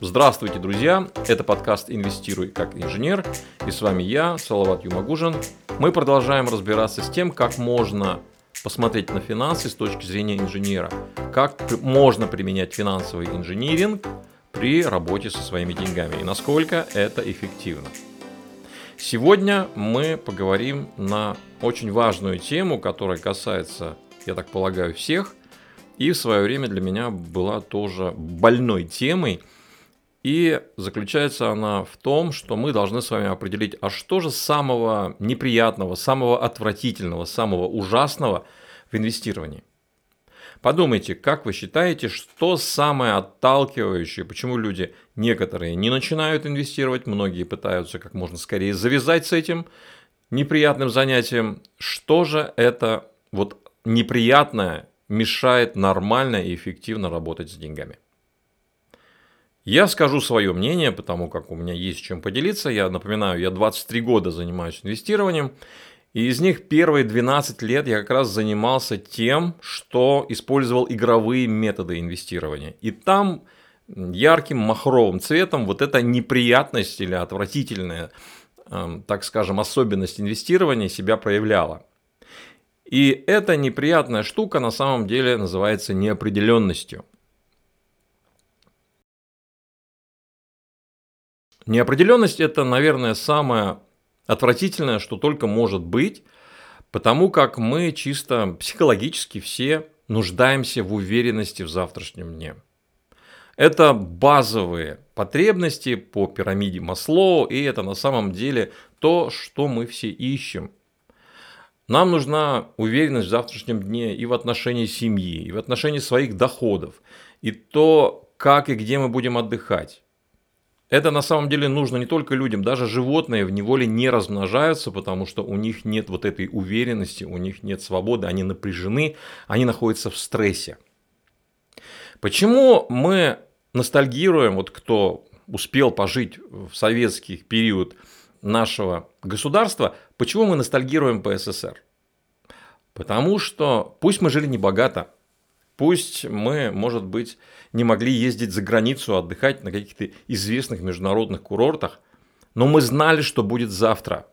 Здравствуйте, друзья! Это подкаст «Инвестируй как инженер» и с вами я, Салават Юмагужин. Мы продолжаем разбираться с тем, как можно посмотреть на финансы с точки зрения инженера, как можно применять финансовый инжиниринг при работе со своими деньгами и насколько это эффективно. Сегодня мы поговорим на очень важную тему, которая касается, я так полагаю, всех, и в свое время для меня была тоже больной темой. И заключается она в том, что мы должны с вами определить, а что же самого неприятного, самого отвратительного, самого ужасного в инвестировании. Подумайте, как вы считаете, что самое отталкивающее, почему люди некоторые не начинают инвестировать, многие пытаются как можно скорее завязать с этим неприятным занятием. Что же это вот неприятное мешает нормально и эффективно работать с деньгами? Я скажу свое мнение, потому как у меня есть чем поделиться. Я напоминаю, я 23 года занимаюсь инвестированием. И из них первые 12 лет я как раз занимался тем, что использовал игровые методы инвестирования. И там ярким махровым цветом вот эта неприятность или отвратительная, эм, так скажем, особенность инвестирования себя проявляла. И эта неприятная штука на самом деле называется неопределенностью. Неопределенность это, наверное, самое отвратительное, что только может быть, потому как мы чисто психологически все нуждаемся в уверенности в завтрашнем дне. Это базовые потребности по пирамиде Маслоу, и это на самом деле то, что мы все ищем. Нам нужна уверенность в завтрашнем дне и в отношении семьи, и в отношении своих доходов, и то, как и где мы будем отдыхать. Это на самом деле нужно не только людям, даже животные в неволе не размножаются, потому что у них нет вот этой уверенности, у них нет свободы, они напряжены, они находятся в стрессе. Почему мы ностальгируем, вот кто успел пожить в советский период нашего государства, почему мы ностальгируем по СССР? Потому что пусть мы жили не богато, Пусть мы, может быть, не могли ездить за границу, отдыхать на каких-то известных международных курортах, но мы знали, что будет завтра.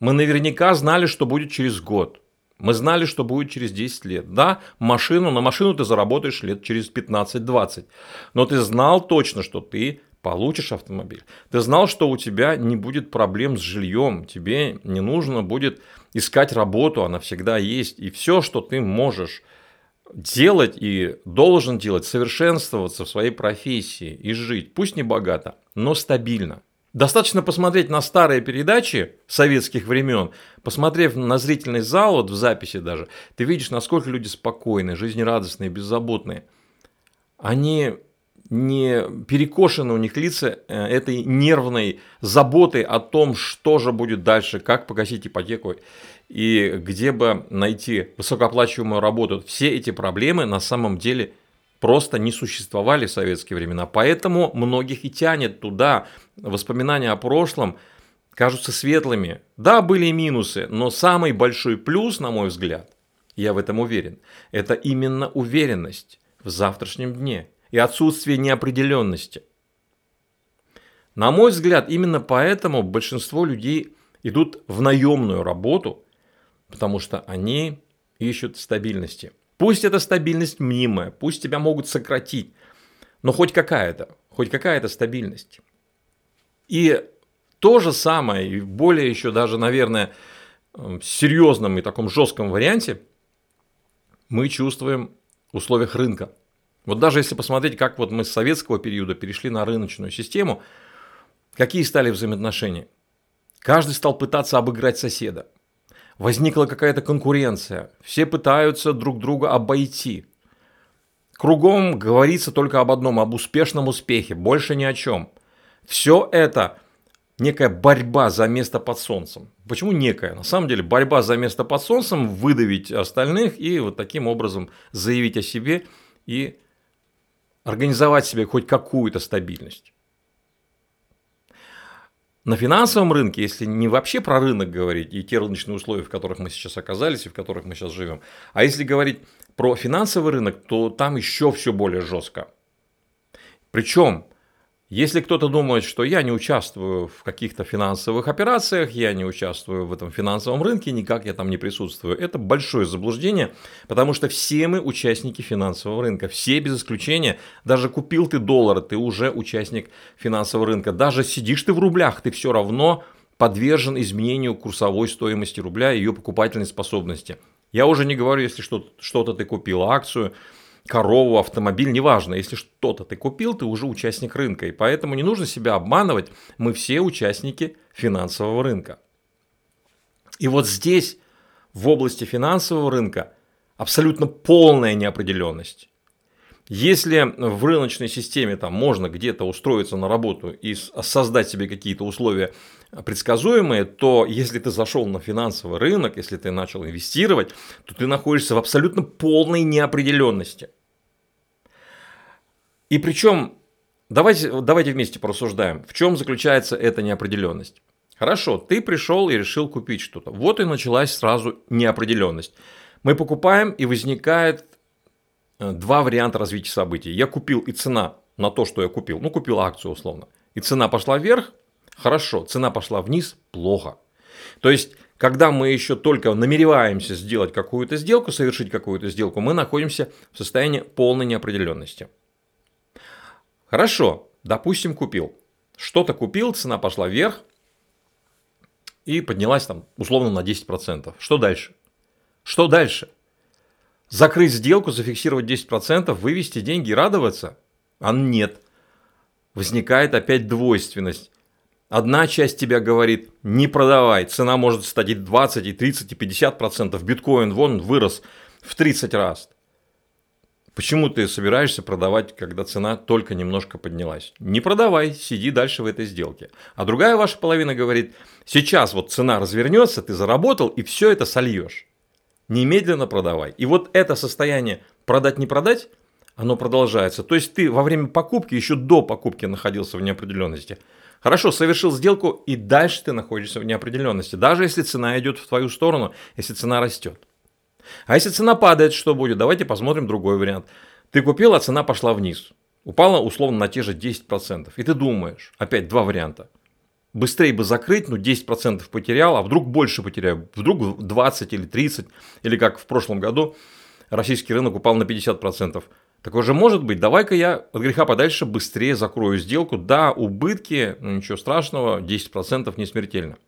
Мы наверняка знали, что будет через год. Мы знали, что будет через 10 лет. Да, машину, на машину ты заработаешь лет через 15-20. Но ты знал точно, что ты получишь автомобиль. Ты знал, что у тебя не будет проблем с жильем. Тебе не нужно будет искать работу, она всегда есть. И все, что ты можешь делать и должен делать, совершенствоваться в своей профессии и жить, пусть не богато, но стабильно. Достаточно посмотреть на старые передачи советских времен, посмотрев на зрительный зал, вот в записи даже, ты видишь, насколько люди спокойные, жизнерадостные, беззаботные. Они не перекошены у них лица э, этой нервной заботой о том, что же будет дальше, как погасить ипотеку и где бы найти высокооплачиваемую работу. Все эти проблемы на самом деле просто не существовали в советские времена. Поэтому многих и тянет туда. Воспоминания о прошлом кажутся светлыми. Да, были и минусы, но самый большой плюс, на мой взгляд, я в этом уверен, это именно уверенность в завтрашнем дне – и отсутствие неопределенности. На мой взгляд, именно поэтому большинство людей идут в наемную работу, потому что они ищут стабильности. Пусть эта стабильность мнимая, пусть тебя могут сократить, но хоть какая-то, хоть какая-то стабильность. И то же самое, и более еще даже, наверное, серьезном и таком жестком варианте мы чувствуем в условиях рынка. Вот даже если посмотреть, как вот мы с советского периода перешли на рыночную систему, какие стали взаимоотношения? Каждый стал пытаться обыграть соседа. Возникла какая-то конкуренция. Все пытаются друг друга обойти. Кругом говорится только об одном, об успешном успехе, больше ни о чем. Все это некая борьба за место под солнцем. Почему некая? На самом деле борьба за место под солнцем, выдавить остальных и вот таким образом заявить о себе и организовать себе хоть какую-то стабильность. На финансовом рынке, если не вообще про рынок говорить и те рыночные условия, в которых мы сейчас оказались и в которых мы сейчас живем, а если говорить про финансовый рынок, то там еще все более жестко. Причем Если кто-то думает, что я не участвую в каких-то финансовых операциях, я не участвую в этом финансовом рынке, никак я там не присутствую, это большое заблуждение, потому что все мы участники финансового рынка, все без исключения, даже купил ты доллар, ты уже участник финансового рынка, даже сидишь ты в рублях, ты все равно подвержен изменению курсовой стоимости рубля и ее покупательной способности. Я уже не говорю, если что-то ты купил, акцию, корову, автомобиль, неважно. Если что-то ты купил, ты уже участник рынка. И поэтому не нужно себя обманывать. Мы все участники финансового рынка. И вот здесь, в области финансового рынка, абсолютно полная неопределенность. Если в рыночной системе там можно где-то устроиться на работу и создать себе какие-то условия предсказуемые, то если ты зашел на финансовый рынок, если ты начал инвестировать, то ты находишься в абсолютно полной неопределенности. И причем, давайте, давайте вместе порассуждаем, в чем заключается эта неопределенность. Хорошо, ты пришел и решил купить что-то. Вот и началась сразу неопределенность. Мы покупаем, и возникает два варианта развития событий. Я купил и цена на то, что я купил, ну, купил акцию условно, и цена пошла вверх, хорошо, цена пошла вниз, плохо. То есть, когда мы еще только намереваемся сделать какую-то сделку, совершить какую-то сделку, мы находимся в состоянии полной неопределенности. Хорошо, допустим, купил. Что-то купил, цена пошла вверх и поднялась там условно на 10%. Что дальше? Что дальше? Закрыть сделку, зафиксировать 10%, вывести деньги и радоваться? А нет. Возникает опять двойственность. Одна часть тебя говорит, не продавай, цена может стать и 20, и 30, и 50%. Биткоин вон вырос в 30 раз. Почему ты собираешься продавать, когда цена только немножко поднялась? Не продавай, сиди дальше в этой сделке. А другая ваша половина говорит, сейчас вот цена развернется, ты заработал и все это сольешь немедленно продавай. И вот это состояние продать-не продать, оно продолжается. То есть ты во время покупки, еще до покупки находился в неопределенности. Хорошо, совершил сделку, и дальше ты находишься в неопределенности. Даже если цена идет в твою сторону, если цена растет. А если цена падает, что будет? Давайте посмотрим другой вариант. Ты купил, а цена пошла вниз. Упала условно на те же 10%. И ты думаешь, опять два варианта быстрее бы закрыть, ну 10% потерял, а вдруг больше потеряю, вдруг 20 или 30, или как в прошлом году российский рынок упал на 50%. Такое же может быть, давай-ка я от греха подальше быстрее закрою сделку. Да, убытки, ничего страшного, 10% не смертельно.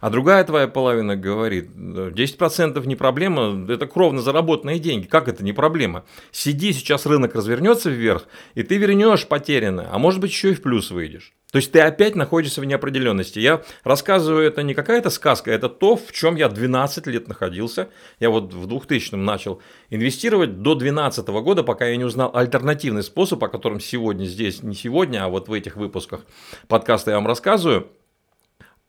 А другая твоя половина говорит, 10% не проблема, это кровно заработанные деньги. Как это не проблема? Сиди, сейчас рынок развернется вверх, и ты вернешь потерянное, а может быть еще и в плюс выйдешь. То есть ты опять находишься в неопределенности. Я рассказываю, это не какая-то сказка, это то, в чем я 12 лет находился. Я вот в 2000 начал инвестировать до 2012 года, пока я не узнал альтернативный способ, о котором сегодня здесь, не сегодня, а вот в этих выпусках подкаста я вам рассказываю.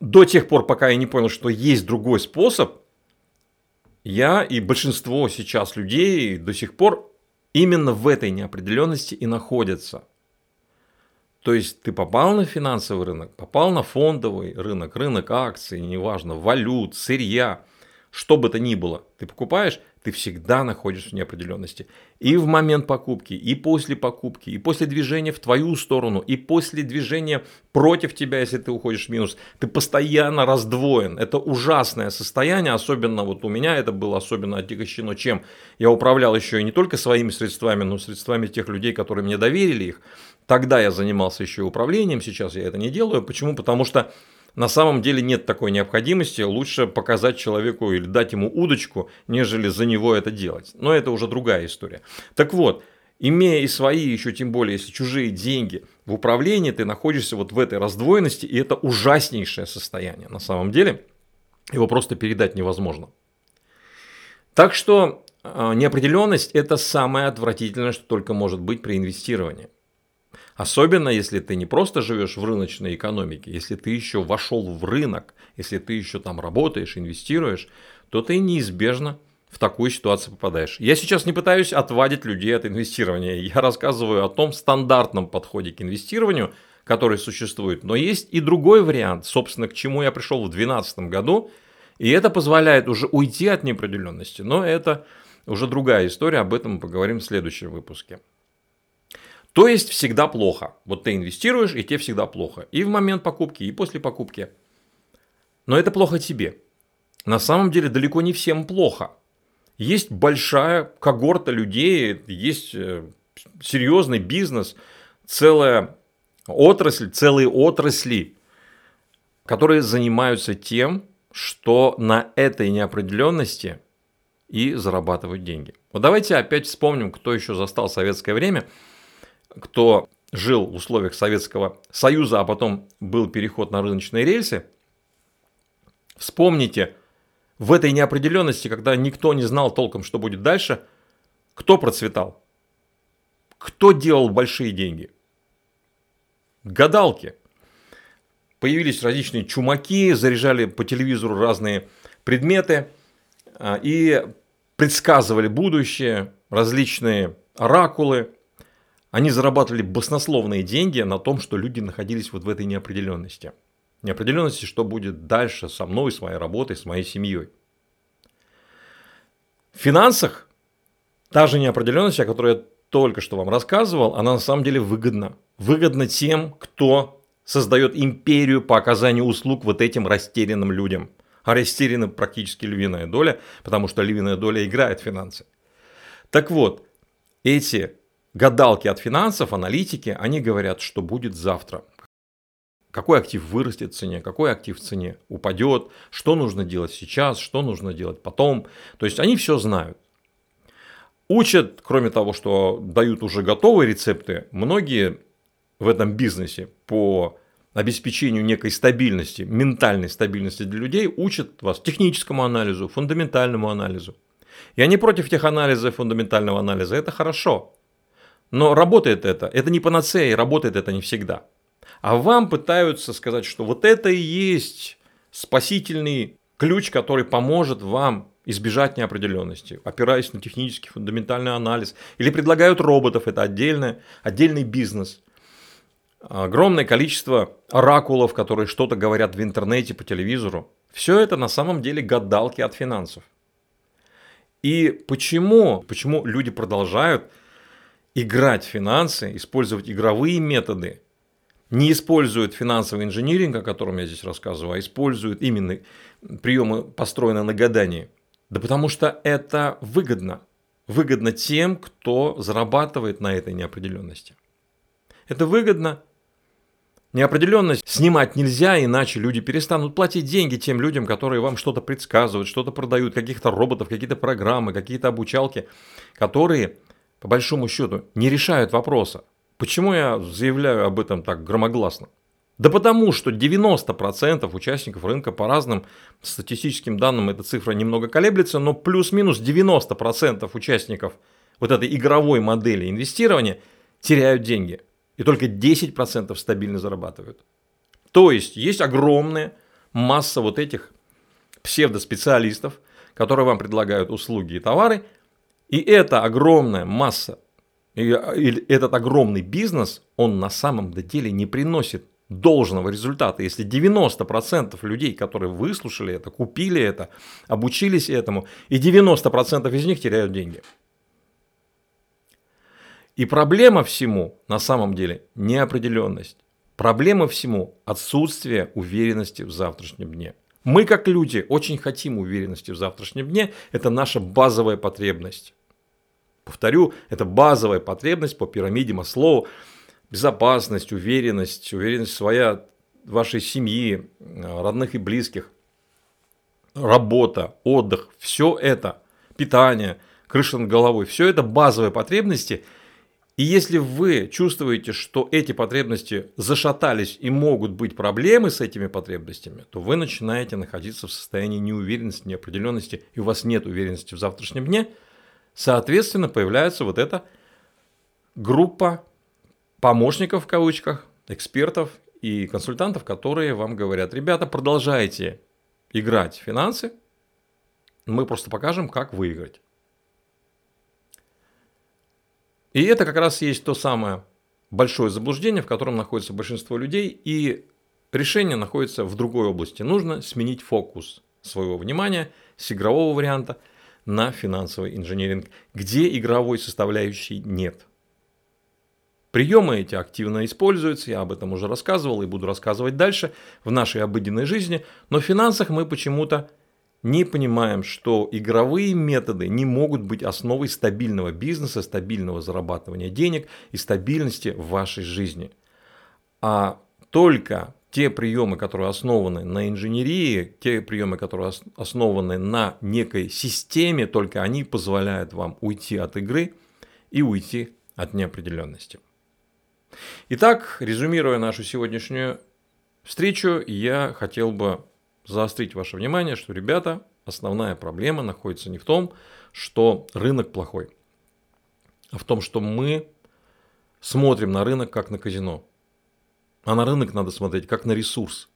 До тех пор, пока я не понял, что есть другой способ, я и большинство сейчас людей до сих пор именно в этой неопределенности и находятся – то есть ты попал на финансовый рынок, попал на фондовый рынок, рынок акций, неважно, валют, сырья, что бы то ни было, ты покупаешь, ты всегда находишься в неопределенности. И в момент покупки, и после покупки, и после движения в твою сторону, и после движения против тебя, если ты уходишь в минус, ты постоянно раздвоен. Это ужасное состояние, особенно вот у меня это было особенно отягощено чем? Я управлял еще и не только своими средствами, но и средствами тех людей, которые мне доверили их. Тогда я занимался еще управлением, сейчас я это не делаю. Почему? Потому что на самом деле нет такой необходимости. Лучше показать человеку или дать ему удочку, нежели за него это делать. Но это уже другая история. Так вот, имея и свои, еще тем более, если чужие деньги в управлении, ты находишься вот в этой раздвоенности, и это ужаснейшее состояние. На самом деле, его просто передать невозможно. Так что а, неопределенность – это самое отвратительное, что только может быть при инвестировании. Особенно, если ты не просто живешь в рыночной экономике, если ты еще вошел в рынок, если ты еще там работаешь, инвестируешь, то ты неизбежно в такую ситуацию попадаешь. Я сейчас не пытаюсь отвадить людей от инвестирования. Я рассказываю о том стандартном подходе к инвестированию, который существует. Но есть и другой вариант, собственно, к чему я пришел в 2012 году. И это позволяет уже уйти от неопределенности. Но это уже другая история, об этом мы поговорим в следующем выпуске. То есть всегда плохо. Вот ты инвестируешь, и тебе всегда плохо. И в момент покупки, и после покупки. Но это плохо тебе. На самом деле далеко не всем плохо. Есть большая когорта людей, есть э, серьезный бизнес, целая отрасль, целые отрасли, которые занимаются тем, что на этой неопределенности и зарабатывают деньги. Вот давайте опять вспомним, кто еще застал советское время, кто жил в условиях Советского Союза, а потом был переход на рыночные рельсы. Вспомните, в этой неопределенности, когда никто не знал толком, что будет дальше, кто процветал? Кто делал большие деньги? Гадалки. Появились различные чумаки, заряжали по телевизору разные предметы а, и предсказывали будущее, различные оракулы. Они зарабатывали баснословные деньги на том, что люди находились вот в этой неопределенности. Неопределенности, что будет дальше со мной, с моей работой, с моей семьей. В финансах та же неопределенность, о которой я только что вам рассказывал, она на самом деле выгодна. Выгодна тем, кто создает империю по оказанию услуг вот этим растерянным людям. А растеряны практически львиная доля, потому что львиная доля играет финансы. Так вот, эти гадалки от финансов, аналитики, они говорят, что будет завтра. Какой актив вырастет в цене, какой актив в цене упадет, что нужно делать сейчас, что нужно делать потом. То есть они все знают. Учат, кроме того, что дают уже готовые рецепты, многие в этом бизнесе по обеспечению некой стабильности, ментальной стабильности для людей, учат вас техническому анализу, фундаментальному анализу. Я не против тех анализов фундаментального анализа, это хорошо. Но работает это, это не панацея, и работает это не всегда. А вам пытаются сказать, что вот это и есть спасительный ключ, который поможет вам избежать неопределенности, опираясь на технический фундаментальный анализ. Или предлагают роботов, это отдельный, отдельный бизнес. Огромное количество оракулов, которые что-то говорят в интернете, по телевизору. Все это на самом деле гадалки от финансов. И почему, почему люди продолжают играть в финансы, использовать игровые методы, не используют финансовый инжиниринг, о котором я здесь рассказываю, а используют именно приемы, построенные на гадании – да потому что это выгодно. Выгодно тем, кто зарабатывает на этой неопределенности. Это выгодно. Неопределенность снимать нельзя, иначе люди перестанут платить деньги тем людям, которые вам что-то предсказывают, что-то продают, каких-то роботов, какие-то программы, какие-то обучалки, которые, по большому счету, не решают вопроса. Почему я заявляю об этом так громогласно? Да потому что 90% участников рынка по разным статистическим данным эта цифра немного колеблется, но плюс-минус 90% участников вот этой игровой модели инвестирования теряют деньги. И только 10% стабильно зарабатывают. То есть есть огромная масса вот этих псевдоспециалистов, которые вам предлагают услуги и товары. И эта огромная масса, и этот огромный бизнес, он на самом деле не приносит должного результата, если 90% людей, которые выслушали это, купили это, обучились этому, и 90% из них теряют деньги. И проблема всему на самом деле неопределенность. Проблема всему отсутствие уверенности в завтрашнем дне. Мы как люди очень хотим уверенности в завтрашнем дне. Это наша базовая потребность. Повторю, это базовая потребность по пирамиде Маслоу. Безопасность, уверенность, уверенность своя вашей семьи, родных и близких, работа, отдых, все это, питание, крыша над головой, все это базовые потребности. И если вы чувствуете, что эти потребности зашатались и могут быть проблемы с этими потребностями, то вы начинаете находиться в состоянии неуверенности, неопределенности, и у вас нет уверенности в завтрашнем дне, соответственно, появляется вот эта группа помощников в кавычках, экспертов и консультантов, которые вам говорят, ребята, продолжайте играть в финансы, мы просто покажем, как выиграть. И это как раз есть то самое большое заблуждение, в котором находится большинство людей, и решение находится в другой области. Нужно сменить фокус своего внимания с игрового варианта на финансовый инженеринг, где игровой составляющей нет – Приемы эти активно используются, я об этом уже рассказывал и буду рассказывать дальше в нашей обыденной жизни, но в финансах мы почему-то не понимаем, что игровые методы не могут быть основой стабильного бизнеса, стабильного зарабатывания денег и стабильности в вашей жизни. А только те приемы, которые основаны на инженерии, те приемы, которые основаны на некой системе, только они позволяют вам уйти от игры и уйти от неопределенности. Итак, резюмируя нашу сегодняшнюю встречу, я хотел бы заострить ваше внимание, что, ребята, основная проблема находится не в том, что рынок плохой, а в том, что мы смотрим на рынок как на казино. А на рынок надо смотреть как на ресурс.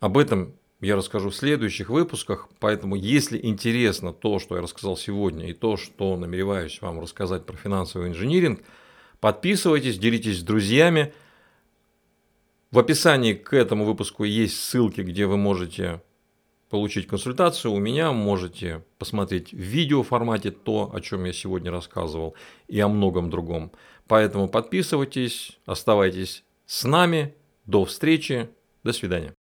Об этом я расскажу в следующих выпусках, поэтому если интересно то, что я рассказал сегодня, и то, что намереваюсь вам рассказать про финансовый инжиниринг, подписывайтесь, делитесь с друзьями – в описании к этому выпуску есть ссылки, где вы можете получить консультацию у меня, можете посмотреть в видео формате то, о чем я сегодня рассказывал, и о многом другом. Поэтому подписывайтесь, оставайтесь с нами. До встречи, до свидания.